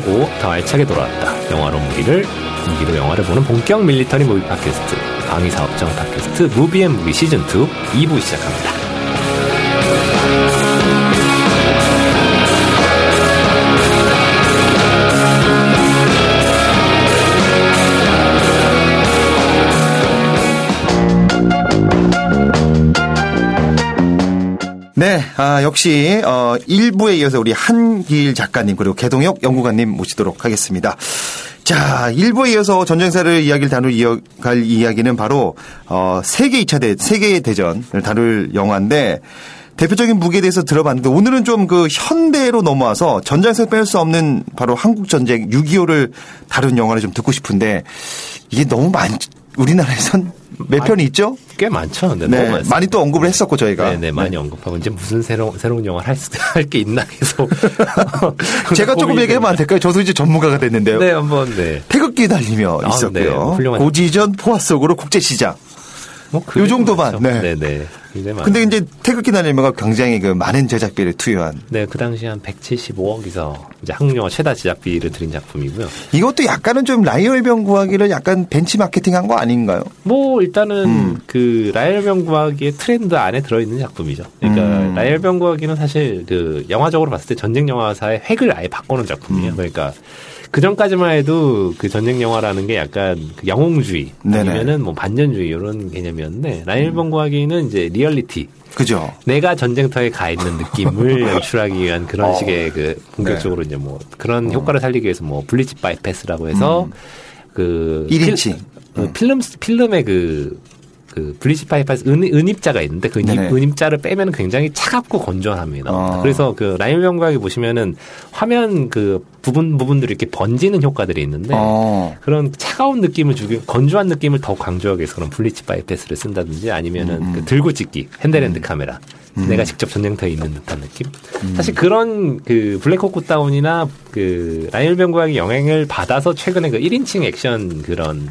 하고 더 알차게 돌아왔다. 영화로 무기를 무기로 영화를 보는 본격 military movie 팟캐스트 방위 사업청 팟캐스트 무비앤 무기 시즌 2 2부 시작합니다. 네, 아, 역시 어 1부에 이어서 우리 한길 작가님 그리고 개동혁 연구관님 모시도록 하겠습니다. 자, 1부에 이어서 전쟁사를 이야기를 다룰 이어갈 이야기는 바로 어 세계 2차 대 세계 대전을 다룰 영화인데 대표적인 무기에 대해서 들어봤는데 오늘은 좀 그 현대로 넘어와서 전쟁에서 뺄 수 없는 바로 한국 전쟁 6.25를 다룬 영화를 좀 듣고 싶은데 이게 너무 많 우리나라에선 몇 편이 있죠? 꽤 많죠. 네, 네, 많습니다. 많이 또 언급을 했었고 저희가 네, 네, 많이 언급하고 이제 무슨 새로운 새로운 영화를 할게 있나 계속 제가 조금 얘기하면 안 될까요? 저도 이제 전문가가 됐는데요. 네, 한번 네. 태극기 휘날리며 아, 있었고요. 네, 훌륭한 고지전 포화 속으로 국제 시장. 뭐요 정도만, 네. 네, 네. 근데 이제 태극기 휘날리며가 굉장히 그 많은 제작비를 투여한 네, 그 당시 한 175억이서 이제 한국 영화 최다 제작비를 들인 작품이고요. 이것도 약간은 좀 라이언 일병 구하기를 약간 벤치마킹 한 거 아닌가요? 뭐 일단은 음. 그 라이언 일병 구하기의 트렌드 안에 들어있는 작품이죠. 그러니까 음. 라이언 일병 구하기는 사실 그 영화적으로 봤을 때 전쟁 영화사의 획을 아예 바꿔놓은 작품이에요. 음. 그러니까 그 전까지만 해도 그 전쟁 영화라는 게 약간 그 영웅주의 네네. 음. 아니면은 뭐 반전주의 이런 개념이었는데 라이언 일병 구하기는 이제 리얼리티 그죠? 내가 전쟁터에 가 있는 느낌을 연출하기 위한 그런 어. 식의 그 본격적으로 이제 뭐 그런 효과를 살리기 위해서 뭐 bleach bypass라고 해서 그 음. 1인칭. 필, 어, 필름 필름의 그, 그 bleach bypass 은, 은입자가 있는데 그 네네. 은, 은입자를 빼면 굉장히 차갑고 건조합니다. 어. 그래서 그 라인 명각에 보시면은 화면 그 부분 부분들이 이렇게 번지는 효과들이 있는데 어. 그런 차가운 느낌을 주기 건조한 느낌을 더 강조하기 위해서 그런 bleach bypass를 쓴다든지 아니면은 음, 그 들고 찍기 handheld 카메라 내가 직접 전쟁터에 있는 듯한 느낌 음. 사실 그런 그 블랙호크 다운이나 그 라이언 일병 구하기의 영향을 받아서 최근에 그 1인칭 액션 그런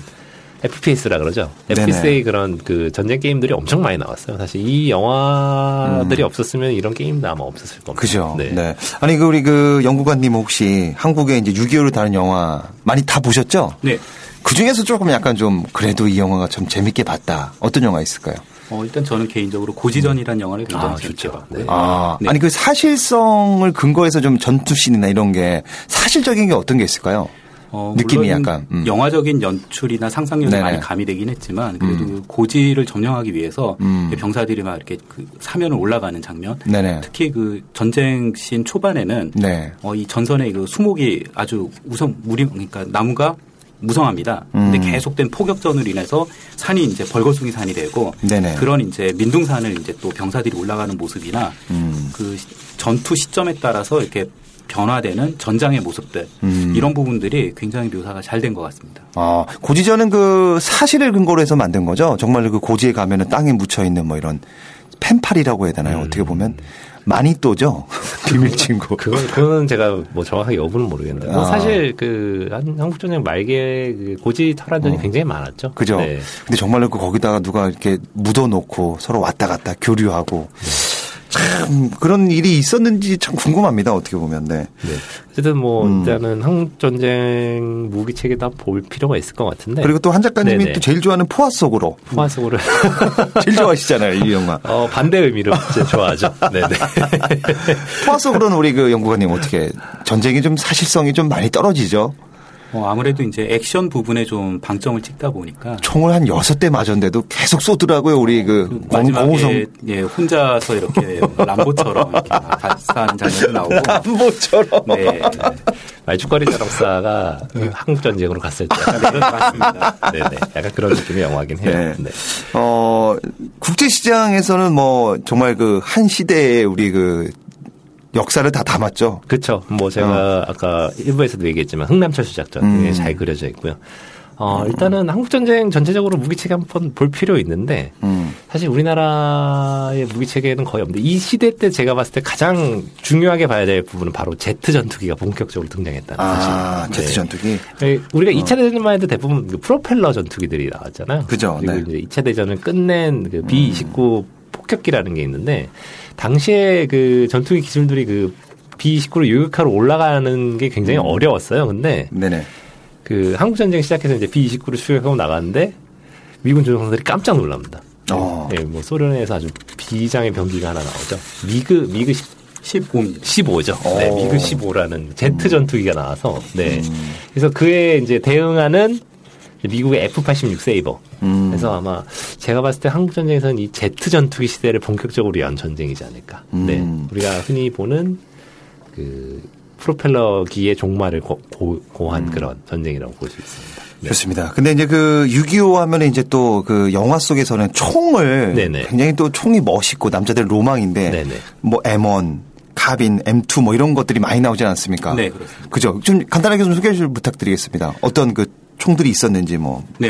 FPS라 그러죠. 네네. FPS의 그런 그 전쟁 게임들이 엄청 많이 나왔어요. 사실 이 영화들이 없었으면 이런 게임도 아마 없었을 겁니다. 음. 그죠? 네. 네. 아니, 그 우리 그 연구관님 혹시 한국에 이제 6.25를 다룬 영화 많이 다 보셨죠? 네. 그 중에서 조금 약간 좀 그래도 이 영화가 참 재밌게 봤다. 어떤 영화 있을까요? 어, 일단 저는 개인적으로 고지전이라는 영화를 굉장히 아, 재밌게 좋죠. 봤고. 네. 아, 네. 아니 그 사실성을 근거해서 좀 전투씬이나 이런 게 사실적인 게 어떤 게 있을까요? 어, 느낌이 약간, 음. 영화적인 연출이나 상상력이 네네. 많이 가미되긴 했지만 그래도 고지를 점령하기 위해서 음. 병사들이 막 이렇게 그 사면을 올라가는 장면 네네. 특히 그 전쟁 씬 초반에는 네. 어, 이 전선의 그 수목이 아주 우선 무리 그러니까 나무가 무성합니다. 근데 음. 계속된 포격전으로 인해서 산이 이제 벌거숭이 산이 되고 네네. 그런 이제 민둥산을 이제 또 병사들이 올라가는 모습이나 음. 그 시- 전투 시점에 따라서 이렇게 변화되는 전장의 모습들 음. 이런 부분들이 굉장히 묘사가 잘 된 것 같습니다. 아, 고지전은 그 사실을 근거로 해서 만든 거죠. 정말 그 고지에 가면은 땅에 묻혀 있는 뭐 이런 펜팔이라고 해야 되나요? 어떻게 보면 많이 또죠. 비밀 친구. 그건, 그거는 제가 뭐 정확하게 여부는 모르겠는데. 뭐 아. 사실 그 한- 한국 전쟁 말기에 그 고지 탈환전이 굉장히 많았죠. 어. 그죠. 네. 근데 정말로 그 거기다가 누가 이렇게 묻어놓고 서로 왔다 갔다 교류하고 참 그런 일이 있었는지 참 궁금합니다. 어떻게 보면 네. 네. 어쨌든 뭐 음. 일단은 한국 전쟁 무기 체계다 볼 필요가 있을 것 같은데. 그리고 또 한 작가님이 네네. 또 제일 좋아하는 포화 속으로 포화 속으로 제일 좋아하시잖아요 이 영화. 어, 반대 의미로 진짜 좋아하죠. 네네. 포화 속으로는 우리 그 연구관님 어떻게 전쟁이 좀 사실성이 좀 많이 떨어지죠. 어, 아무래도 이제 액션 부분에 좀 방점을 찍다 보니까 총을 한 여섯 대 맞았는데도 계속 쏘더라고요 우리 그그 공- 마지막에 예, 혼자서 이렇게 람보처럼 이렇게 막 발사하는 장면도 나오고 람보처럼. 네. 말죽거리 자동사가 한국 전쟁으로 갔을 때 약간 그런 맞습니다. 네네. 약간 그런 느낌의 영화긴 해요. 네. 네. 어, 국제 시장에서는 뭐 정말 그 한 시대의 우리 그 역사를 다 담았죠. 그렇죠. 뭐 제가 아까 일부에서도 얘기했지만 흥남철수 작전 어. 음. 굉장히 잘 그려져 있고요. 어, 일단은 한국 전쟁 전체적으로 무기 체계 한번 볼 필요 있는데, 음. 사실 우리나라의 무기 체계는 거의 없는데, 이 시대 때 제가 봤을 때 가장 중요하게 봐야 될 부분은 바로 제트 전투기가 본격적으로 등장했다는 아, 사실. 제트 네. 전투기. 예, 우리가 2차 대전만 해도 대부분 그 프로펠러 전투기들이 나왔잖아요. 그죠, 그리고 네. 이제 2차 대전을 끝낸 그 B29 폭격기라는 게 있는데 당시에 그 전투기 기술들이 그 B29로 유격하로 올라가는 게 굉장히 어려웠어요. 근데 네네. 그 한국 전쟁 시작해서 이제 B29로 추격하고 나갔는데 미군 조종사들이 깜짝 놀랍니다. 어. 예, 뭐 소련에서 아주 비장의 병기가 하나 나오죠. 미그 미그 15입니다. 15죠. 오. 네, 미그 15라는 제트 전투기가 나와서 네. 그래서 그에 이제 대응하는 미국의 F-86 세이버. 음. 그래서 아마 제가 봤을 때 한국 전쟁에서는 이 제트 전투기 시대를 본격적으로 연 전쟁이지 않을까. 네. 음. 우리가 흔히 보는 그 프로펠러기의 종말을 고, 고, 한 그런 전쟁이라고 볼 수 있습니다. 네. 좋습니다. 근데 이제 그 6.25 하면 이제 또 그 영화 속에서는 총을 네네. 굉장히 또 총이 멋있고 남자들 로망인데 네네. 뭐 M1, 카빈, M2 뭐 이런 것들이 많이 나오지 않습니까? 네, 그렇습니다. 그죠? 좀 간단하게 좀 소개 좀 부탁드리겠습니다. 어떤 그 총들이 있었는지 뭐. 네,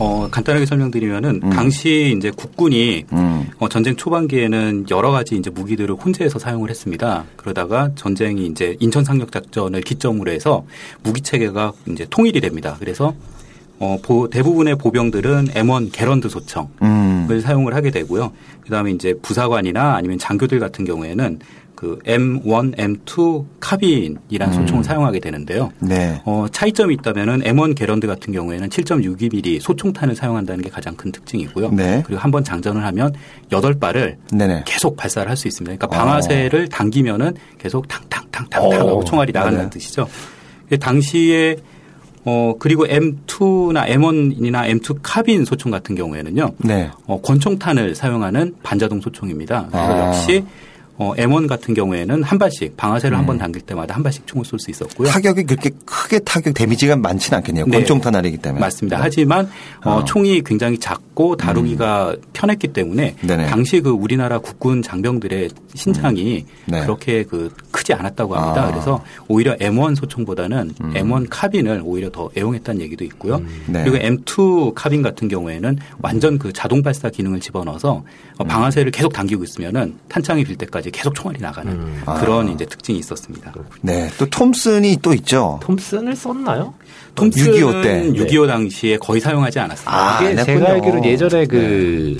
어, 간단하게 설명드리면은 당시 이제 국군이 음. 어, 전쟁 초반기에는 여러 가지 이제 무기들을 혼재해서 사용을 했습니다. 그러다가 전쟁이 이제 인천 상륙 작전을 기점으로 해서 무기 체계가 이제 통일이 됩니다. 그래서 어, 보- 대부분의 보병들은 M1 게런드 소총을 음. 사용을 하게 되고요. 그 다음에 이제 부사관이나 아니면 장교들 같은 경우에는 그 M1, M2 카빈이라는 소총을 사용하게 되는데요. 네. 어, 차이점이 있다면은 M1 게런드 같은 경우에는 7.62mm 소총탄을 사용한다는 게 가장 큰 특징이고요. 네. 그리고 한 번 장전을 하면 8발을 네네. 계속 발사를 할 수 있습니다. 그러니까 방아쇠를 당기면은 계속 탕탕탕탕탕 어. 하고 총알이 나간다는 네. 뜻이죠. 근데 당시에 어 그리고 M2나 M1이나 M2 카빈 소총 같은 경우에는요. 네. 어, 권총탄을 사용하는 반자동 소총입니다. 그래서 아. 역시 어, M1 같은 경우에는 한 발씩 방아쇠를 한 음. 번 당길 때마다 한 발씩 총을 쏠 수 있었고요. 타격이 그렇게 크게 타격 데미지가 많지는 않겠네요. 네. 권총탄 아니기 때문에. 맞습니다. 네. 하지만 어, 어. 총이 굉장히 작고 다루기가 편했기 때문에 네네. 당시 그 우리나라 국군 장병들의 신장이 네. 그렇게 그 크지 않았다고 합니다. 아. 음. 그래서 오히려 M1 소총보다는 M1 카빈을 오히려 더 애용했다는 얘기도 있고요. 네. 그리고 M2 카빈 같은 경우에는 완전 그 자동 발사 기능을 집어넣어서 어, 음. 방아쇠를 계속 당기고 있으면은 탄창이 빌 때까지 계속 총알이 나가는 그런 아. 이제 특징이 있었습니다. 네. 또 톰슨이 또 있죠. 톰슨을 썼나요? 톰슨은 6.25 때. 6.25 당시에 거의 사용하지 않았습니다. 아. 제가 알기로 예전에 그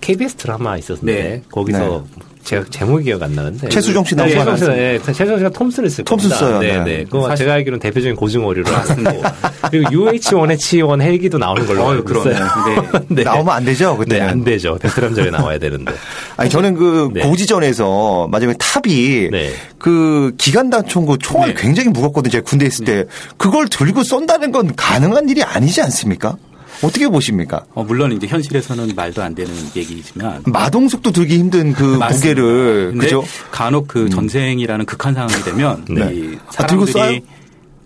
KBS 드라마 있었는데 네. 거기서 제가 제목이 기억 안 나는데 최수종 씨 네, 나오지 최수종 씨, 않았어요? 네, 최수종 씨가 톰슨을 쓸 톰슨 겁니다. 써요, 네, 네. 네. 그거 사실- 제가 알기로는 대표적인 고증오류를 쓰고 그리고 UH-1H1 헬기도 나오는 걸로 알고. 있어요. 네. 나오면 안 되죠. 그때. 네, 안 되죠. 베트남전에 나와야 되는데. 아니 저는 그 네. 고지전에서 마지막에 탑이 네. 그 기관 단총 그 총알이 네. 굉장히 무겁거든요. 제가 군대 있을 때 그걸 들고 쏜다는 건 가능한 일이 아니지 않습니까? 어떻게 보십니까? 어, 물론 이제 현실에서는 말도 안 되는 얘기지만 마동석도 들기 힘든 그 맞습니다. 무게를 그죠? 간혹 그 전쟁이라는 극한 상황이 되면 네. 이 아? 사람들이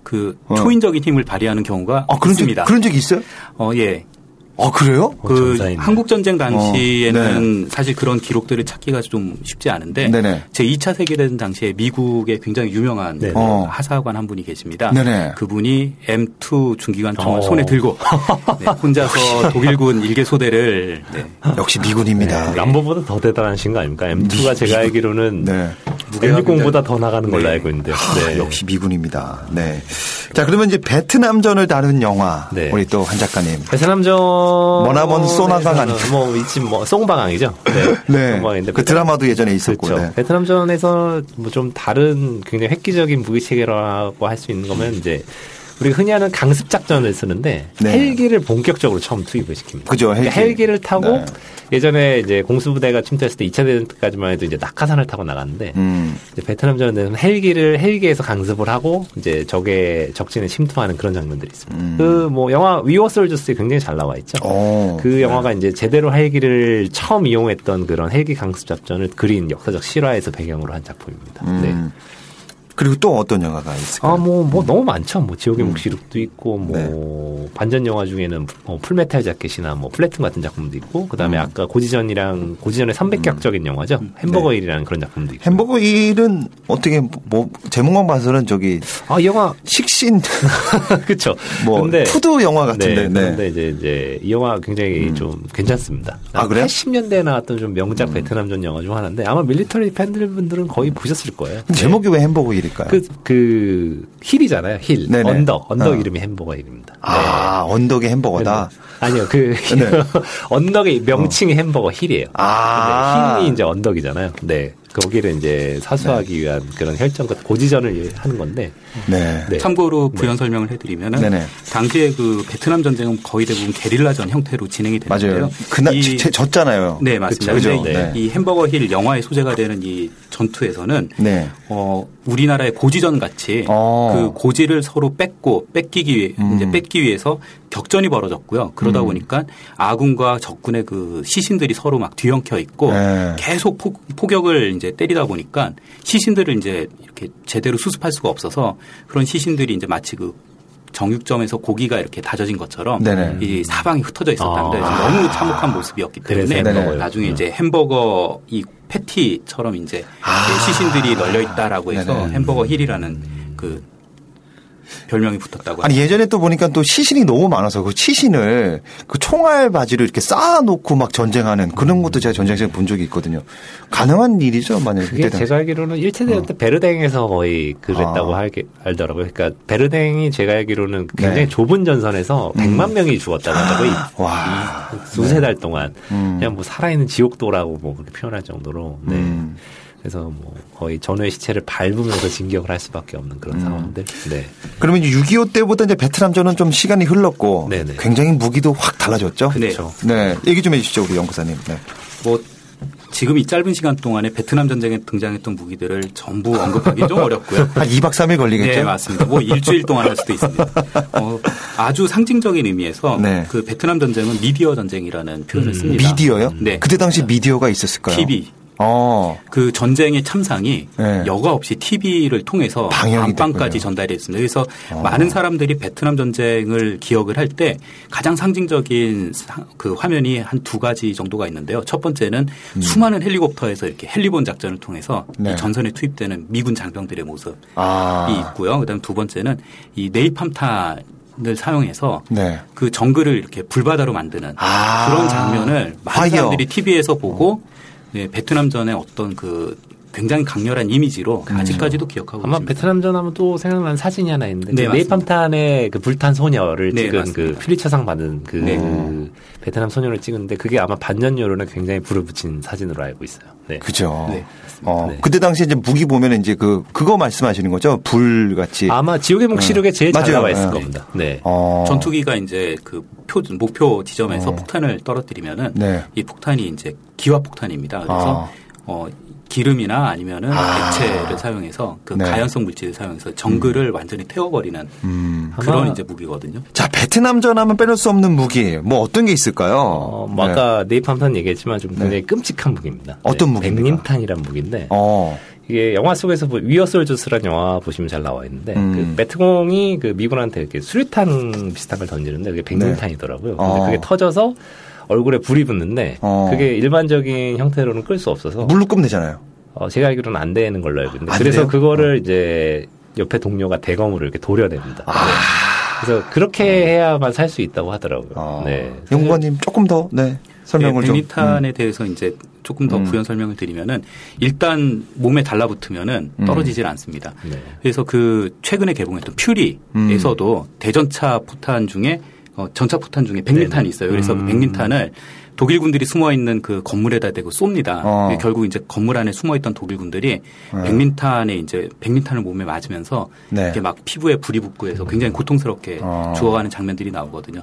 그 어. 초인적인 힘을 발휘하는 경우가 아 그런 적 있습니다. 그런 적이 있어요? 어, 예. 아 그래요? 어, 그. 한국 전쟁 당시에는 어, 사실 그런 기록들을 찾기가 좀 쉽지 않은데 네네. 제 2차 세계대전 당시에 미국의 굉장히 유명한 네네. 그 어. 하사관 한 분이 계십니다. 네네. 그분이 M2 중기관 총을 어. 손에 들고 네, 혼자서 독일군 일개 소대를 네, 역시 미군입니다. 네, 람보보다 더 대단하신 거 아닙니까? M2가 제가 알기로는 네. 무게가 M60보다 더 나가는 걸로 네. 알고 있는데. 아, 네. 역시 미군입니다. 네. 자 그러면 이제 베트남전을 다룬 영화 네. 우리 또 한 작가님. 베트남전 머나먼 쏘나강한. 뭐 이집 뭐 송방항이죠. 네. 네. 그 드라마도 예전에 있었고. 그렇죠. 네. 베트남전에서 뭐 좀 다른 굉장히 획기적인 무기 체계라고 할 수 있는 거면 이제 우리가 흔히 하는 강습 작전을 쓰는데 네. 헬기를 본격적으로 처음 투입을 시킵니다. 그죠, 헬기. 그러니까 헬기를 타고 네. 예전에 이제 공수부대가 침투했을 때 2차 대전 때까지만 해도 이제 낙하산을 타고 나갔는데 음. 이제 베트남 전에는 헬기를 헬기에서 강습을 하고 이제 적의 적진에 침투하는 그런 장면들이 있습니다. 음. 그뭐 영화 위 워 솔저스에 굉장히 잘 나와 있죠. 어. 그 영화가 이제 제대로 헬기를 처음 이용했던 그런 헬기 강습 작전을 그린 역사적 실화에서 배경으로 한 작품입니다. 네. 음. 그리고 또 어떤 영화가 있을까요? 아, 뭐, 뭐, 너무 많죠. 뭐, 지옥의 묵시록도 있고, 뭐, 네. 반전 영화 중에는 뭐 풀메탈 자켓이나 뭐, 플래툰 같은 작품도 있고, 그 다음에 아까 고지전이랑, 고지전의 삼촌격적인 영화죠. 햄버거 네. 힐이라는 그런 작품도 있고. 햄버거 힐은 어떻게 뭐 제목만 봐서는 저기 아, 이 영화, 식신 그쵸. 뭐 근데, food 영화 같은데. 네, 네. 그런데 이제, 이제, 이 영화 굉장히 좀 괜찮습니다. 아, 그래요? 음. 80년대에 나왔던 좀 명작 베트남전 영화 중 하나인데, 아마 military 팬들분들은 거의 보셨을 거예요. 제목이 왜 햄버거 힐 힐일까요? 그, 그, hill이잖아요, hill. 네네. 언덕. 언덕 어. 이름이 햄버거 힐입니다. 아, 언덕의 햄버거다. 아니요, 그, 네. 언덕의 명칭이 햄버거 힐이에요. 아. hill이 이제 언덕이잖아요. 네. 거기를 이제 사수하기 위한 그런 혈전, 고지전을 하는 건데. 네. 네. 참고로 부연 설명을 해드리면은 네네. 당시에 그 베트남 전쟁은 거의 대부분 게릴라전 형태로 진행이 되는데요. 맞아요. 그날 이- 지- 졌잖아요. 네 맞습니다. 그죠? 근데 네. 이 햄버거 힐 영화의 소재가 되는 이 전투에서는 네. 어 우리나라의 고지전 같이 어. 그 고지를 서로 뺏고 뺏기기 위해 음. 이제 뺏기 위해서 격전이 벌어졌고요. 그러다 음. 보니까 아군과 적군의 그 시신들이 서로 막 뒤엉켜 있고 네. 계속 포, 포격을 이제 때리다 보니까 시신들을 이제 이렇게 제대로 수습할 수가 없어서 그런 시신들이 이제 마치 그 정육점에서 고기가 이렇게 다져진 것처럼 네네. 이 사방이 흩어져 있었다는데 아. 너무 참혹한 모습이었기 때문에. 나중에 이제 햄버거 이 패티처럼 이제 아. 시신들이 널려 있다라고 해서 네네. 햄버거 힐이라는 그 별명이 붙었다고 아니 예전에 또 보니까 또 시신이 너무 많아서 그 시신을 그 총알 바지를 이렇게 쌓아놓고 막 전쟁하는 그런 것도 제가 전쟁에서 본 적이 있거든요. 가능한 일이죠, 만약에 그게 그때 제가 알기로는 1차 대전 때 베르댕에서 거의 그랬다고 아. 알, 알더라고요. 그러니까 베르댕이 제가 알기로는 굉장히 네. 좁은 전선에서 100만 명이 죽었다고 이 와. 두세 달 동안 음. 그냥 뭐 살아있는 지옥도라고 뭐 그렇게 표현할 정도로 네. 음. 그래서 뭐 거의 전후의 시체를 밟으면서 진격을 할 수밖에 없는 그런 상황들. 네. 그러면 6.25 때보다 이제 베트남전은 좀 시간이 흘렀고 네네. 굉장히 무기도 확 달라졌죠. 그렇죠. 네, 얘기 좀 해주시죠, 우리 연구사님. 네. 뭐 지금 이 짧은 시간 동안에 베트남 전쟁에 등장했던 무기들을 전부 언급하기 좀 어렵고요. 한 2박 3일 걸리겠죠. 네, 맞습니다. 뭐 일주일 동안 할 수도 있습니다. 어, 아주 상징적인 의미에서 네. 그 베트남 전쟁은 미디어 전쟁이라는 표현을 씁니다. 미디어요? 네. 그때 당시 미디어가 있었을까요? TV. 어. 그 전쟁의 참상이 네. 여과 없이 TV를 통해서 안방까지. 전달이 됐습니다. 그래서 어. 많은 사람들이 베트남 전쟁을 기억을 할 때 가장 상징적인 사- 그 화면이 한 두 가지 정도가 있는데요. 첫 번째는 수많은 헬리콥터에서 이렇게 헬리본 작전을 통해서 음. 네. 이 전선에 투입되는 미군 장병들의 모습이 아. 있고요. 그다음 두 번째는 이 네이팜탄 을 사용해서 네. 그 정글을 이렇게 불바다로 만드는 아. 그런 장면을 많은. 사람들이 TV에서 보고 네, 베트남전의 어떤 그 굉장히 강렬한 이미지로 아직까지도 기억하고 아마 있습니다. 베트남전 하면 또 생각나는 사진이 하나 있는데 네, 그. 네이팜탄의 그 불탄 소녀를 네, 찍은 맞습니다. 그 퓰리처상 받은 그 네. 베트남 소녀를 찍은데 그게 아마 반전 여론에 굉장히 불을 붙인 사진으로 알고 있어요. 네. 그죠. 네, 어, 네. 그때 당시 이제 무기 보면 이제 그, 그거 말씀하시는 거죠? 불 같이. 아마 지옥의 묵시록에 제일 잘 맞아요. 나와 있을 네. 겁니다. 네. 어. 전투기가 이제 그 표, 목표 지점에서 어. 폭탄을 떨어뜨리면은 네. 이 폭탄이 이제 기화 폭탄입니다. 그래서 아. 어, 기름이나 아니면은 아. 액체를 사용해서 그 네. 가연성 물질을 사용해서 정글을 완전히 태워버리는 음. 그런 이제 무기거든요. 자, 베트남 전 하면 빼놓을 수 없는 무기. 뭐 어떤 게 있을까요? 어, 뭐 네. 아까 네이팜탄 얘기했지만 좀 굉장히 끔찍한 무기입니다. 어떤 네. 무기입니까? 백린탄이란 무기인데 어. 이게 영화 속에서 위어솔저스라는 영화 보시면 잘 나와 있는데 음. 그 베트공이 그 미군한테 이렇게 수류탄 비슷한 걸 던지는데 그게 백린탄이더라고요. 근데 어. 그게 터져서 얼굴에 불이 붙는데 어. 그게 일반적인 형태로는 끌 수 없어서 물로 끄면 되잖아요. 어, 제가 알기로는 안 되는 걸로 알고 있는데 안 그래서 돼요? 그거를 이제 옆에 동료가 대검으로 이렇게 도려냅니다. 아. 네. 그래서 그렇게 해야만 살 수 있다고 하더라고요. 어. 네. 연구관님 조금 더, 네. 설명을 네, 좀. 백리탄에 대해서 이제 조금 더 음. 부연 설명을 드리면은 일단 몸에 달라붙으면은 음. 떨어지질 않습니다. 네. 그래서 그 최근에 개봉했던 퓨리에서도 대전차 포탄 중에 어, 전차 포탄 중에 백린탄이 있어요. 그래서 음. 그 백린탄을 독일군들이 숨어 있는 그 건물에다 대고 쏩니다. 어. 결국 이제 건물 안에 숨어 있던 독일군들이 네. 백린탄에 이제 백린탄을 몸에 맞으면서 네. 이렇게 막 피부에 불이 붙고 해서 굉장히 고통스럽게 어. 죽어가는 장면들이 나오거든요.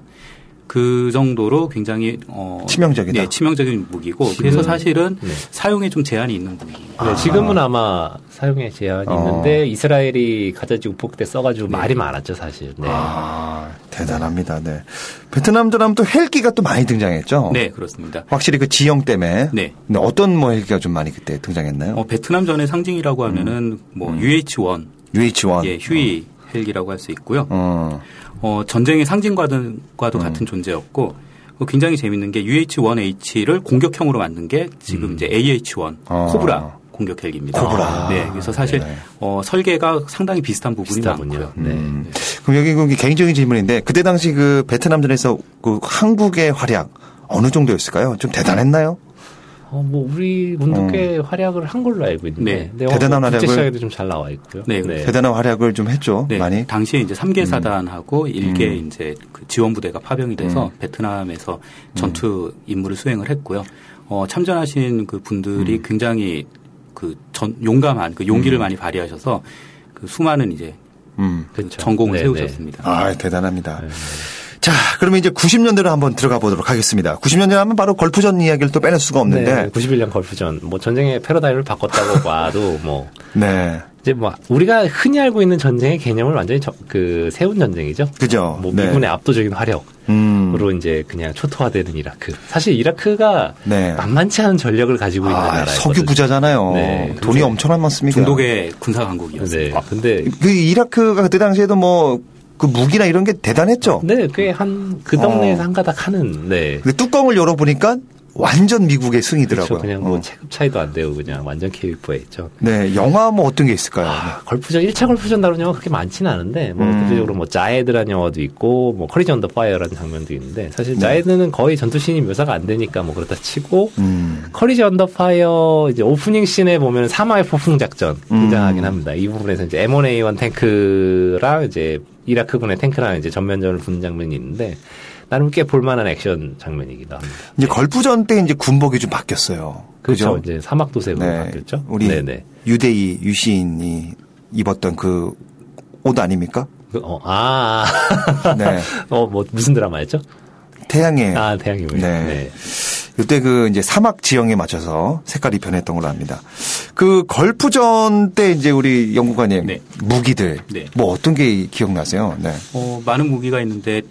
그 정도로 굉장히 어 치명적이다. 네, 치명적인 무기고 그래서 사실은 네. 사용에 좀 제한이 있는 무기입니다. 네, 지금은 아 마 사용에 제한이 어. 있는데 이스라엘이 가자지구 폭때 써가지고 말이 많았죠 사실. 네. 아, 대단합니다. 네. 베트남전 하면 또 헬기가 또 많이 등장했죠? 네, 그렇습니다. 확실히 그 지형 때문에. 네. 근데 어떤 뭐 헬기가 좀 많이 그때 등장했나요? 어, 베트남 전의 상징이라고 하면은 뭐 UH-1, UH-1. 예, 휴이 헬기라고 할 수 있고요. 어. 어, 전쟁의 상징과도 과도 음. 같은 존재였고 어, 굉장히 재밌는 게 UH-1H를 공격형으로 만든 게 지금 이제 AH-1 음. 어. 코브라 공격 헬기입니다. 코브라. 네, 그래서 사실 네. 어, 설계가 상당히 비슷한 부분이. 많고요. 네. 음. 그럼 여기 그 개인적인 질문인데 그때 당시 그 베트남전에서 그 한국의 활약 어느 정도였을까요? 좀 대단했나요? 어, 뭐 우리 군도 꽤 활약을 한 걸로 알고 있는데 네. 대단한 어, 활약을- 국제 시장에도 좀 잘 나와 있고요. 네, 대단한 활약을 좀 했죠. 네, 많이. 당시에 이제 3개 사단하고 일 1개 음. 이제 그 지원 부대가 파병이 돼서 베트남에서 전투 임무를 수행을 했고요. 어, 참전하신 그 분들이 음. 굉장히 그 전, 용감한 그 용기를 많이 발휘하셔서 그 수많은 이제 음. 그. 전공을 네, 세우셨습니다. 아, 대단합니다. 네. 자, 그러면 이제 90년대로 한번 들어가 보도록 하겠습니다. 90년대 하면 바로 걸프전 이야기를 또 빼낼 수가 없는데. 네, 91년 걸프전 뭐 전쟁의 패러다임을 바꿨다고 봐도 뭐 네. 이제 뭐 우리가 흔히 알고 있는 전쟁의 개념을 완전히 저- 그 세운 전쟁이죠. 그죠. 뭐 네. 미군의 압도적인 화력으로 음. 이제 그냥 초토화되는 이라크. 사실 이라크가 네. 만만치 않은 전력을 가지고 있는 아, 나라예요. 석유 부자잖아요. 네. 돈이 엄청나게 많습니다. 중동의 군사 강국이었습니다. 네. 근데 그 이라크가 그때 당시에도 뭐 그 무기나 이런 게 대단했죠. 네, 꽤 한 그 동네에서 어. 한 가닥 하는 네. 근데 뚜껑을 열어보니까 완전 미국의 그렇죠. 승이더라고요. 그냥 뭐 어. 체급 차이도 안 되고 그냥 완전 KO패였죠. 네, 영화 뭐 어떤 게 있을까요? 아, 걸프전 1차 걸프전 다룬 영화 그렇게 많지는 않은데 뭐 음. 대표적으로 뭐 자헤드라는 영화도 있고 뭐 커리지 언더 파이어라는 장면도 있는데 사실 네. 자헤드는 거의 전투씬이 묘사가 안 되니까 뭐 그렇다 치고 음. 커리지 언더 파이어 이제 오프닝 씬에 보면 사막의 폭풍 작전 등장하긴 음. 합니다. 이 부분에서 이제 M1A1 탱크랑 이제 이라크군의 탱크랑 이제 전면전을 부는 장면이 있는데 나름 꽤 볼만한 액션 장면이기도 합니다. 이제 걸프전 때 이제 군복이 좀 바뀌었어요. 그렇죠. 그죠? 이제 사막 도색으로 네. 바뀌었죠. 우리 네네. 유대인 유시인이 입었던 그 옷 아닙니까? 그, 어, 아, 네. 어, 뭐 무슨 드라마였죠? 태양의 아, 태양의 물. 네. 네. 이때 그 이제 사막 지형에 맞춰서 색깔이 변했던 걸로 압니다. 그 걸프전 때 이제 우리 연구관님 네. 무기들 네. 뭐 어떤 게 기억나세요? 네. 어, 많은 무기가 있는데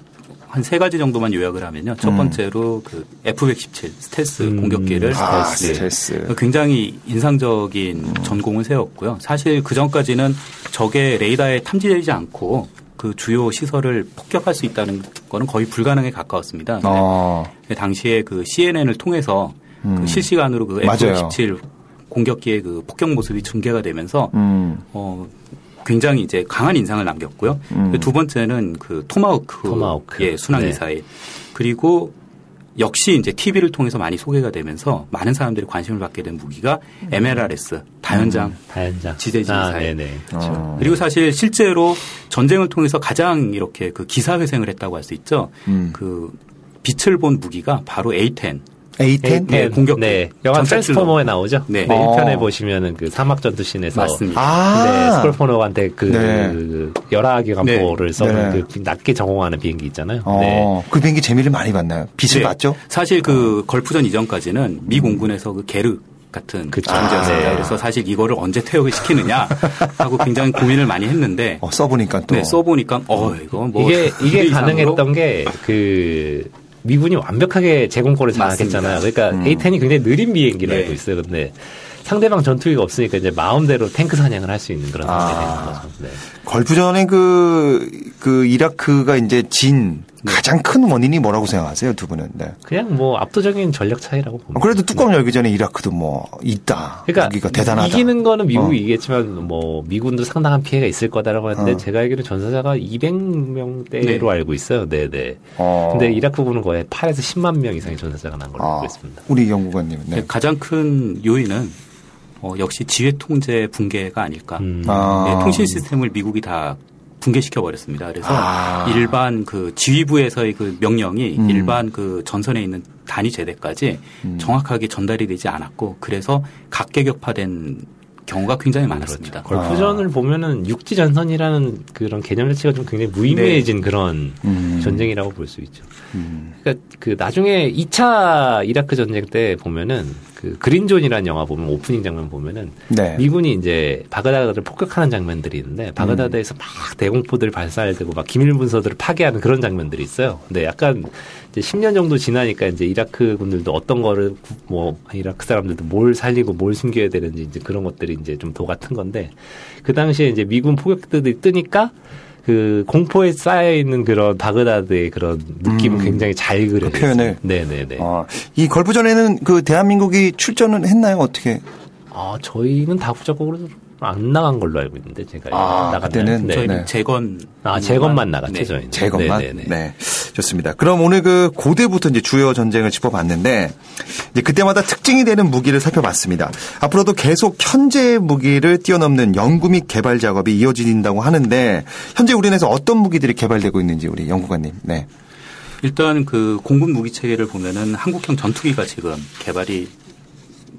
한 세 가지 정도만 요약을 하면요. 첫 음. 번째로 그 F-117 스텔스 음, 공격기를 아, 네. 스텔스. 굉장히 인상적인 전공을 세웠고요. 사실 그 전까지는 적의 레이더에 탐지되지 않고 그 주요 시설을 폭격할 수 있다는 거는 거의 불가능에 가까웠습니다. 어. 당시에 그 CNN을 통해서 음. 그 실시간으로 그 맞아요. F-17 공격기의 그 폭격 모습이 중계가 되면서 음. 어, 굉장히 이제 강한 인상을 남겼고요. 음. 두 번째는 그 토마호크, 토마호크. 예, 순항 네. 미사일 그리고 역시 이제 TV를 통해서 많이 소개가 되면서 많은 사람들이 관심을 받게 된 무기가 MLRS 다연장 다연장. 지대지 아, 미사일. 네네. 어. 그리고 사실 실제로 전쟁을 통해서 가장 이렇게 그 기사회생을 했다고 할 수 있죠. 음. 그 빛을 본 무기가 바로 A10. A10? 네, 공격기. 네. 영화. 트랜스포머에 나오죠. 네. 네. 어. 1편에 보시면은 그 사막 전투 씬에서 맞습니다. 아. 네, 스콜포녹한테 그, 네. 그 열화 기관포를 네. 쏘는 네. 그 낮게 저공하는 비행기 있잖아요. 어. 네. 그 비행기 재미를 많이 봤나요? 빛을 네. 봤죠? 사실 그 걸프전 이전까지는 미 공군에서 그 계륵 같은 그쵸. 존재였습니다. 아, 네. 그래서 사실 이거를 언제 퇴역을 시키느냐 하고 굉장히 고민을 많이 했는데 어, 써보니까 또. 네, 써보니까 어 이거 뭐 이게 이게 가능했던 게 그 미군이 완벽하게 제공권을 장악했잖아요. 그러니까 음. A10이 굉장히 느린 비행기로 네. 알고 있어요. 근데 상대방 전투기가 없으니까 이제 마음대로 탱크 사냥을 할 수 있는 그런 아. 상황이 되는 거죠. 네. 걸프전의 그, 그 이라크가 이제 진 네. 가장 큰 원인이 뭐라고 생각하세요, 두 분은? 네. 그냥 뭐 압도적인 전력 차이라고 봅니다. 어, 그래도 뚜껑 열기 전에 이라크도 뭐 있다. 그러니까 무기가 대단하다. 이기는 거는 미국이 어. 이겠지만 뭐 미군도 상당한 피해가 있을 거다라고 하는데 어. 제가 알기로는 전사자가 200명대로 네. 알고 있어요. 네, 네. 어. 근데 이라크군은 거의 8에서 10만 명 이상의 전사자가 난 걸로 아, 알고 있습니다. 우리 연구관님. 네. 가장 큰 요인은 어, 역시 지휘 통제 붕괴가 아닐까. 음. 아. 네, 통신 시스템을 미국이 다 붕괴시켜 버렸습니다. 그래서 아. 일반 그 지휘부에서의 그 명령이 음. 일반 그 전선에 있는 단위 제대까지 음. 정확하게 전달이 되지 않았고 그래서 각계격파된 경우가 굉장히 많았습니다. 그렇죠. 걸프전을 보면은 육지 전선이라는 그런 개념 자체가 좀 굉장히 무의미해진 그런 음. 전쟁이라고 볼 수 있죠. 음. 그러니까 그 나중에 2차 이라크 전쟁 때 보면은 그 그린존이라는 영화 보면 오프닝 장면 보면은 네. 미군이 이제 바그다드를 폭격하는 장면들이 있는데 바그다드에서 막 대공포들이 발사되고 막 기밀 문서들을 파괴하는 그런 장면들이 있어요. 근데 약간 이제 10년 정도 지나니까 이제 이라크 군들도 어떤 거를 구- 뭐 이라크 사람들도 뭘 살리고 뭘 숨겨야 되는지 이제 그런 것들이 이제 좀 도 같은 건데 그 당시에 이제 미군 포격들이 뜨니까 그 공포에 쌓여 있는 그런 바그다드의 그런 느낌은 음. 굉장히 잘 그려요. 표현을. 네네네. 어, 이 걸프전에는 그 대한민국이 출전은 했나요? 어떻게? 아 저희는 다국적으로 안 나간 걸로 알고 있는데 제가 아, 나갔나요? 그때는 네. 저희는 네. 재건 아 재건만 나갔죠 네. 저희는. 재건만. 네네네. 네. 좋습니다. 그럼 오늘 그 고대부터 이제 주요 전쟁을 짚어봤는데 이제 그때마다 특징이 되는 무기를 살펴봤습니다. 앞으로도 계속 현재 무기를 뛰어넘는 연구 및 개발 작업이 이어진다고 하는데 현재 우리나라에서 어떤 무기들이 개발되고 있는지 우리 연구관님. 네. 일단 그 공군 무기 체계를 보면은 한국형 전투기가 지금 개발이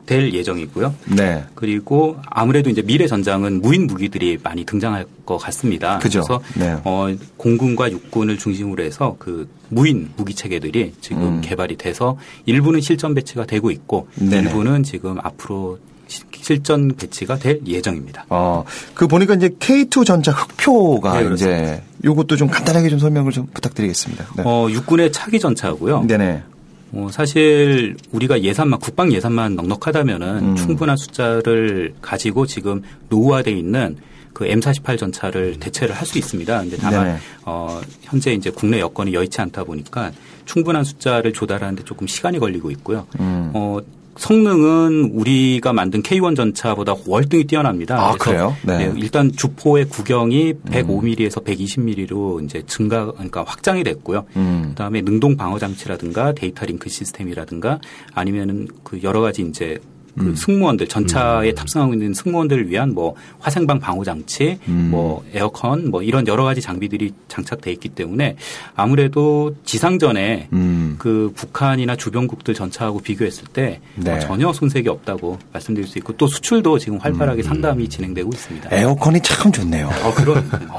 될 예정이고요. 네. 그리고 아무래도 이제 미래 전장은 무인 무기들이 많이 등장할 것 같습니다. 그죠. 래서 네. 어, 공군과 육군을 중심으로 해서 그 무인 무기 체계들이 지금 음. 개발이 돼서 일부는 실전 배치가 되고 있고 네네. 일부는 지금 앞으로 시- 실전 배치가 될 예정입니다. 어, 그 보니까 이제 K2 전차 흑표가 네, 이제 요것도 좀 간단하게 좀 설명을 좀 부탁드리겠습니다. 네. 어, 육군의 차기 전차고요. 네네. 어, 사실 우리가 예산만 국방 예산만 넉넉하다면은 음. 충분한 숫자를 가지고 지금 노후화돼 있는 그 M48 전차를 대체를 할 수 있습니다. 근데 다만 네네. 어, 현재 이제 국내 여건이 여의치 않다 보니까 충분한 숫자를 조달하는데 조금 시간이 걸리고 있고요. 음. 어, 성능은 우리가 만든 K1 전차보다 월등히 뛰어납니다. 아, 그래요? 네. 음. 일단 주포의 구경이 105mm에서 120mm로 이제 증가, 그러니까 확장이 됐고요. 음. 그 다음에 능동 방어 장치라든가 데이터 링크 시스템이라든가 아니면은 그 여러 가지 이제 그 음. 승무원들 전차에 탑승하고 있는 승무원들을 위한 뭐 화생방 방호 장치, 음. 뭐 에어컨, 뭐 이런 여러 가지 장비들이 장착돼 있기 때문에 아무래도 지상전에 음. 그 북한이나 주변국들 전차하고 비교했을 때 네. 어, 전혀 손색이 없다고 말씀드릴 수 있고 또 수출도 지금 음. 활발하게 상담이 진행되고 있습니다. 에어컨이 참 좋네요. 어, 그런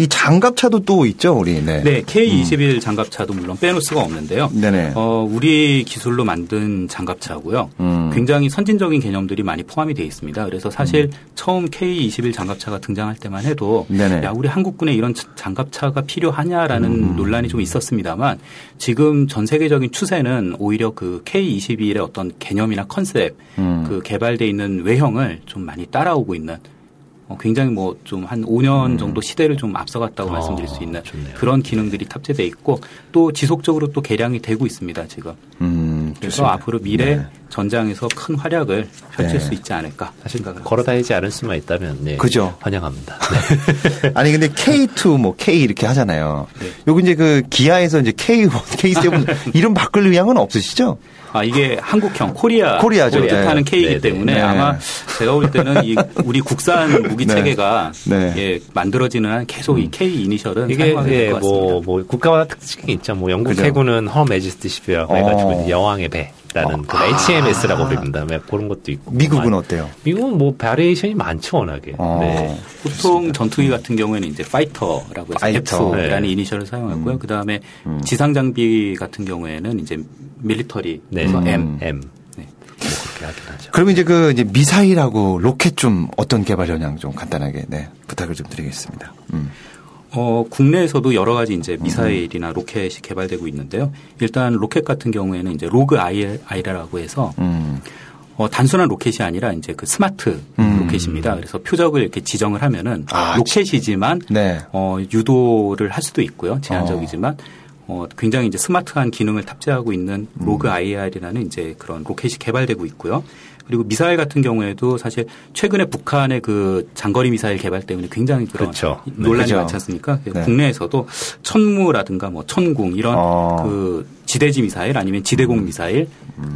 이 장갑차도 또 있죠, 우리. 네. 네, K21 장갑차도 물론 빼놓을 수가 없는데요. 네네. 어, 우리 기술로 만든 장갑차고요. 음. 굉장히 선진적인 개념들이 많이 포함이 되어 있습니다. 그래서 사실 처음 K21 장갑차가 등장할 때만 해도 음. 네네. 야, 우리 한국군에 이런 자- 장갑차가 필요하냐라는 논란이 좀 있었습니다만 지금 전 세계적인 추세는 오히려 그 K21의 어떤 개념이나 컨셉, 음. 그 개발돼 있는 외형을 좀 많이 따라오고 있는 어, 굉장히 뭐 좀 한 5년 정도 시대를 좀 앞서갔다고 어, 말씀드릴 수 있는 좋네요. 그런 기능들이 탑재돼 있고 또 지속적으로 또 개량이 되고 있습니다 지금. 음, 그래서 좋습니다. 앞으로 미래 네. 전장에서 큰 활약을 펼칠 네. 수 있지 않을까 사실 생각을 걸어다니지 않을 수만 있다면 네, 그죠. 환영합니다. 아니 근데 K2 뭐 K 이렇게 하잖아요. 네. 요거 이제 그 기아에서 이제 K1, K7 이름 바꿀 의향은 없으시죠? 아 이게 한국형 코리아 코리아죠. 뜻하는 네. K이기 네, 네. 때문에 네. 아마 제가 볼 때는 이 우리 국산 무기 네. 체계가 네. 예, 만들어지는 한 계속 이 K 이니셜은 이게 예, 것 같습니다. 뭐, 뭐 국가마다 특징이 있죠. 뭐 영국 그죠. 해군은 Her Majesty's Ship이라고 어. 해가지고 이제 여왕의 배 라는 그 아. HMS라고 부릅니다. 뭐 그런 것도 있고. 미국은 뭐, 어때요? 미국은 뭐 variation이 많죠 워낙에. 어. 네. 보통 전투기 같은 경우에는 이제 fighter라고 해서 fighter. F라는 네. 이니셜을 사용하고요. 그 다음에 음. 지상 장비 같은 경우에는 이제 military 네. 음. M M. 네. 뭐 그렇게 하긴 하죠. 그러면 이제 그 이제 미사일하고 로켓 좀 어떤 개발 현황 좀 간단하게 네, 부탁을 좀 드리겠습니다. 음. 어, 국내에서도 여러 가지 이제 미사일이나 로켓이 개발되고 있는데요. 일단 로켓 같은 경우에는 이제 LOGIR라고 해서 음. 어, 단순한 로켓이 아니라 이제 그 스마트 음. 로켓입니다. 그래서 표적을 이렇게 지정을 하면은 아, 로켓이지만 네. 어, 유도를 할 수도 있고요. 제한적이지만 어, 굉장히 이제 스마트한 기능을 탑재하고 있는 음. LOGIR이라는 이제 그런 로켓이 개발되고 있고요. 그리고 미사일 같은 경우에도 사실 최근에 북한의 그 장거리 미사일 개발 때문에 굉장히 그런 그렇죠. 네. 논란이 그죠. 많지 않습니까? 네. 국내에서도 천무라든가 뭐 천궁 이런 어. 그 지대지 미사일 아니면 지대공 미사일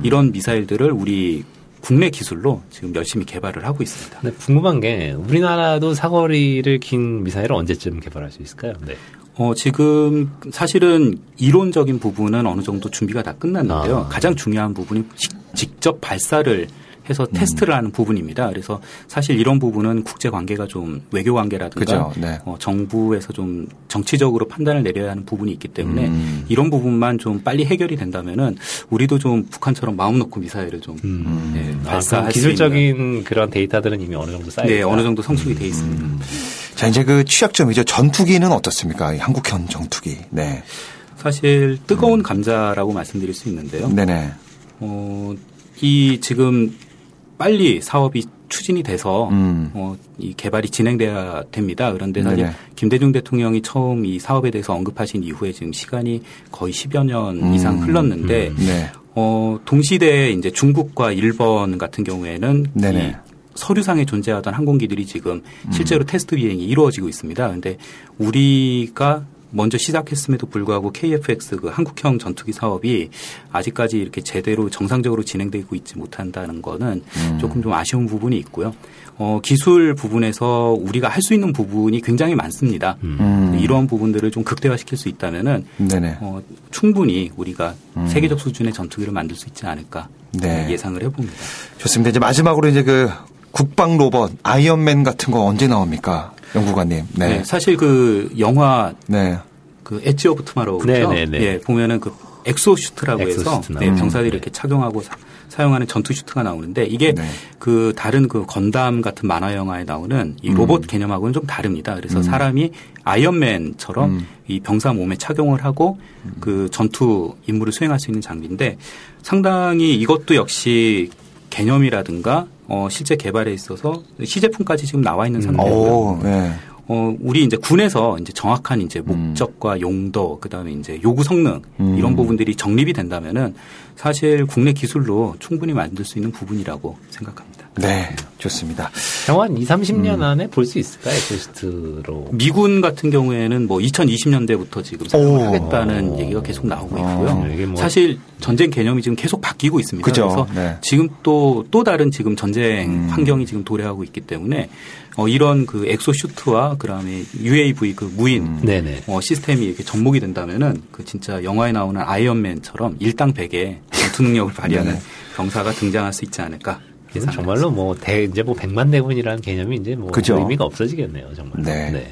이런 미사일들을 우리 국내 기술로 지금 열심히 개발을 하고 있습니다. 근데 궁금한 게 우리나라도 사거리를 긴 미사일을 언제쯤 개발할 수 있을까요? 네. 어, 지금 사실은 이론적인 부분은 어느 정도 준비가 다 끝났는데요. 아. 가장 중요한 부분이 시- 직접 발사를 해서 음. 테스트를 하는 부분입니다. 그래서 사실 이런 부분은 국제 관계가 좀 외교 관계라든가. 네. 어, 정부에서 좀 정치적으로 판단을 내려야 하는 부분이 있기 때문에 음. 이런 부분만 좀 빨리 해결이 된다면은 우리도 좀 북한처럼 마음 놓고 미사일을 좀 음. 네, 아, 발사할 수 있는 기술적인 그런 데이터들은 이미 어느 정도 쌓여 네. 어느 정도 성숙이 돼 있습니다. 음. 자, 이제 그 취약점이죠. 전투기는 어떻습니까? 이 한국형 전투기. 네. 사실 뜨거운 감자라고 말씀드릴 수 있는데요. 네네. 어, 이 지금 빨리 사업이 추진이 돼서 음. 어, 이 개발이 진행돼야 됩니다. 그런데 사실 네네. 김대중 대통령이 처음 이 사업에 대해서 언급하신 이후에 지금 시간이 거의 10여 년 음. 이상 흘렀는데 네. 어, 동시대에 이제 중국과 일본 같은 경우에는 네네. 서류상에 존재하던 항공기들이 지금 실제로 테스트 비행이 이루어지고 있습니다. 근데 우리가 먼저 시작했음에도 불구하고 KFX 그 한국형 전투기 사업이 아직까지 이렇게 제대로 정상적으로 진행되고 있지 못한다는 거는 음. 조금 좀 아쉬운 부분이 있고요. 어, 기술 부분에서 우리가 할 수 있는 부분이 굉장히 많습니다. 음. 이러한 부분들을 좀 극대화시킬 수 있다면은 네네. 어, 충분히 우리가 세계적 수준의 전투기를 만들 수 있지 않을까 음. 네. 예상을 해봅니다. 좋습니다. 이제 마지막으로 이제 그 국방 로봇 아이언맨 같은 거 언제 나옵니까? 연구관님. 네. 네. 사실 그 영화 네. 그 엣지 오브 투마로우 네, 죠 네, 네. 예, 보면은 그 exosuit라고 해서 exosuit 네. 병사들이 네. 이렇게 착용하고 사, 용하는 전투 suit가 나오는데 이게 네. 그 다른 그 건담 같은 만화 영화에 나오는 이 로봇 개념하고는 좀 다릅니다. 그래서 사람이 아이언맨처럼 이 병사 몸에 착용을 하고 그 전투 임무를 수행할 수 있는 장비인데 상당히 이것도 역시 개념이라든가 어, 실제 개발에 있어서 시제품까지 지금 나와 있는 상태고요. 오, 네. 어, 우리 이제 군에서 이제 정확한 이제 목적과 용도, 그 다음에 이제 요구 성능, 음. 이런 부분들이 정립이 된다면은 사실 국내 기술로 충분히 만들 수 있는 부분이라고 생각합니다. 네. 좋습니다. 영화 한 2, 30년 음. 안에 볼 수 있을까요? exosuit로. 미군 같은 경우에는 뭐 2020년대부터 지금 사용을 오. 하겠다는 얘기가 계속 나오고 있고요. 어, 이게 뭐- 사실 전쟁 개념이 지금 계속 바뀌고 있습니다. 그죠. 래서 네. 지금 또, 또 다른 지금 전쟁 음. 환경이 지금 도래하고 있기 때문에 어, 이런 그 엑소슈트와 그 다음에 UAV 그 무인 음. 어, 시스템이 이렇게 접목이 된다면은 그 진짜 영화에 나오는 아이언맨처럼 일당백의 전투 능력을 발휘하는 네. 병사가 등장할 수 있지 않을까 그래서 정말로 뭐 대, 이제 뭐 백만 대군이라는 개념이 이제 뭐 그죠. 의미가 없어지겠네요, 정말. 네.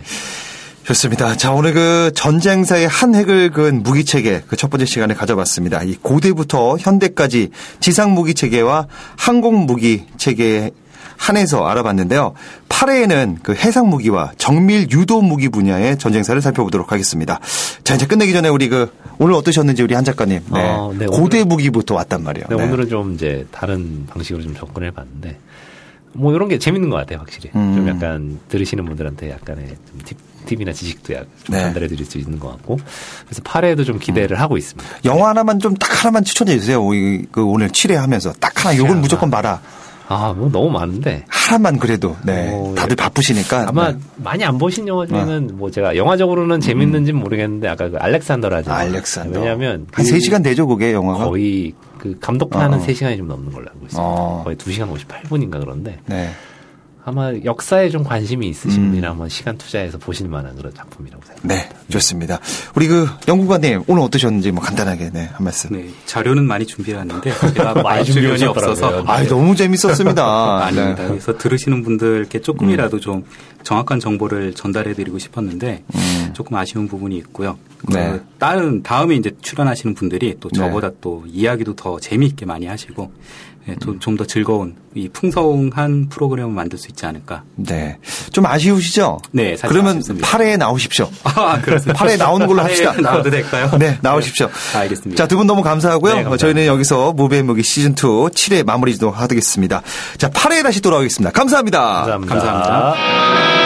좋습니다. 자, 오늘 그 전쟁사의 한 획을 그은 무기 체계 그 첫 번째 시간에 가져봤습니다. 이 고대부터 현대까지 지상 무기 체계와 항공 무기 체계에 한해서 알아봤는데요. 8회에는 그 해상 무기와 정밀 유도 무기 분야의 전쟁사를 살펴보도록 하겠습니다. 자, 이제 끝내기 전에 우리 그 오늘 어떠셨는지 우리 한 작가님. 네. 어, 네, 고대 오늘은- 무기부터 왔단 말이에요. 네, 네. 오늘은 좀 이제 다른 방식으로 좀 접근해 봤는데 뭐 이런 게 재밌는 것 같아요, 확실히. 음. 좀 약간 들으시는 분들한테 약간의 좀 팁, 팁이나 지식도 약- 좀 네. 전달해 드릴 수 있는 것 같고. 그래서 8회도 좀 기대를 하고 있습니다. 영화 하나만 좀 딱 하나만 추천해 주세요. 이- 그 오늘 7회 하면서 딱 하나 요건 하나. 무조건 봐라. 아, 뭐 너무 많은데. 하나만 그래도 네. 어, 다들 바쁘시니까 아마 네. 많이 안 보신 영화 중에는 뭐 제가 영화적으로는 재밌는지는 모르겠는데 아까 그 알렉산더라지. 음. 알렉산더. 왜냐하면 한 그 3시간 되죠, 그게 영화가? 거의 그 감독판은 어. 3시간이 좀 넘는 걸로 알고 있습니다. 어. 거의 2시간 58분인가 그런데 네. 아마 역사에 좀 관심이 있으신 음. 분이라 한번 시간 투자해서 보실 만한 그런 작품이라고 생각합니다. 네, 좋습니다. 우리 그 연구관님 오늘 어떠셨는지 뭐 간단하게 네, 한 말씀. 네, 자료는 많이 준비해왔는데 제가 많이 많이 주변이. 없어서 아, 너무 재밌었습니다. 아닙니다. 네. 그래서 들으시는 분들께 조금이라도 좀 정확한 정보를 전달해드리고 싶었는데 음. 조금 아쉬운 부분이 있고요. 그 네. 다른 다음에 이제 출연하시는 분들이 또 네. 저보다 또 이야기도 더 재미있게 많이 하시고 네, 좀더 즐거운 이 풍성한 프로그램을 만들 수 있지 않을까. 네. 좀 아쉬우시죠? 네, 그러면 아쉽습니다. 8회에 나오십시오. 아, 그렇습니다. 8회에 나오는 걸로 합시다. 나와도 될까요? 네, 나오십시오. 네, 알겠습니다. 자, 두 분 너무 감사하고요. 네, 감사합니다. 저희는 여기서 무비의 무기 시즌 2 7회 마무리 지도록 하겠습니다. 자, 8회에 다시 돌아오겠습니다. 감사합니다. 감사합니다. 감사합니다.